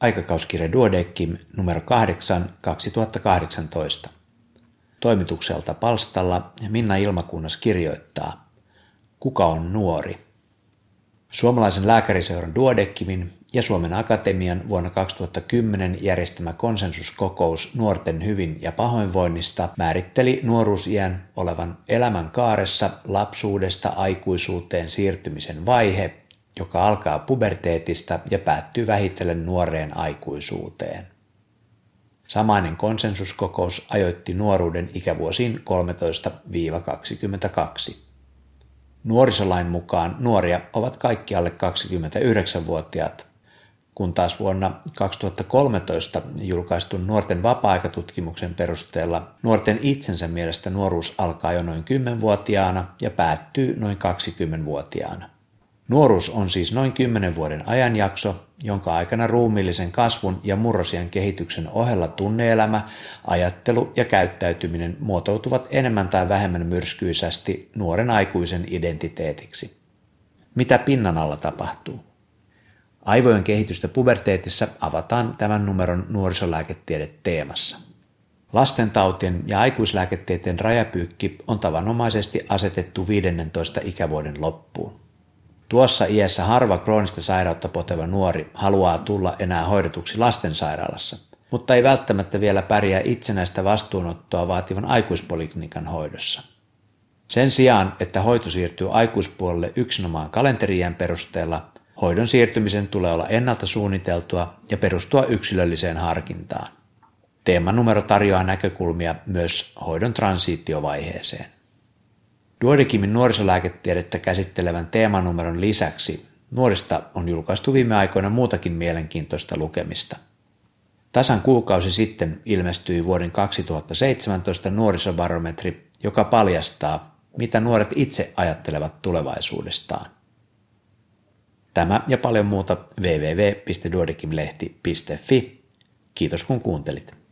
aikakauskirja Duodeckim numero 8 2018. Toimitukselta palstalla Minna Ilmakunnas kirjoittaa Kuka on nuori? Suomalaisen lääkäriseuran Duodeckimin ja Suomen Akatemian vuonna 2010 järjestämä konsensuskokous nuorten hyvin ja pahoinvoinnista määritteli nuoruusiän olevan elämän kaaressa lapsuudesta aikuisuuteen siirtymisen vaihe, joka alkaa puberteetista ja päättyy vähitellen nuoreen aikuisuuteen. Samainen konsensuskokous ajoitti nuoruuden ikävuosiin 13-22. Nuorisolain mukaan nuoria ovat kaikki alle 29-vuotiaat, kun taas vuonna 2013 julkaistun nuorten vapaa-aikatutkimuksen perusteella nuorten itsensä mielestä nuoruus alkaa jo noin 10-vuotiaana ja päättyy noin 20-vuotiaana. Nuoruus on siis noin 10 vuoden ajanjakso, jonka aikana ruumiillisen kasvun ja murrosian kehityksen ohella tunneelämä, ajattelu ja käyttäytyminen muotoutuvat enemmän tai vähemmän myrskyisästi nuoren aikuisen identiteetiksi. Mitä pinnan alla tapahtuu? Aivojen kehitystä puberteetissa avataan tämän numeron nuorisolääketiede teemassa. Lastentautien ja aikuislääketieteen rajapyykki on tavanomaisesti asetettu 15 ikävuoden loppuun. Tuossa iässä harva kroonista sairautta poteva nuori haluaa tulla enää hoidetuksi lastensairaalassa, mutta ei välttämättä vielä pärjää itsenäistä vastuunottoa vaativan aikuispoliklinikan hoidossa. Sen sijaan, että hoito siirtyy aikuispuolelle yksinomaan kalenteriän perusteella, hoidon siirtymisen tulee olla ennalta suunniteltua ja perustua yksilölliseen harkintaan. Teemanumero tarjoaa näkökulmia myös hoidon transitiovaiheeseen. Duodekimin nuorisolääketiedettä käsittelevän teemanumeron lisäksi nuorista on julkaistu viime aikoina muutakin mielenkiintoista lukemista. Tasan kuukausi sitten ilmestyi vuoden 2017 nuorisobarometri, joka paljastaa, mitä nuoret itse ajattelevat tulevaisuudestaan. Tämä ja paljon muuta www.duodekimlehti.fi. Kiitos kun kuuntelit.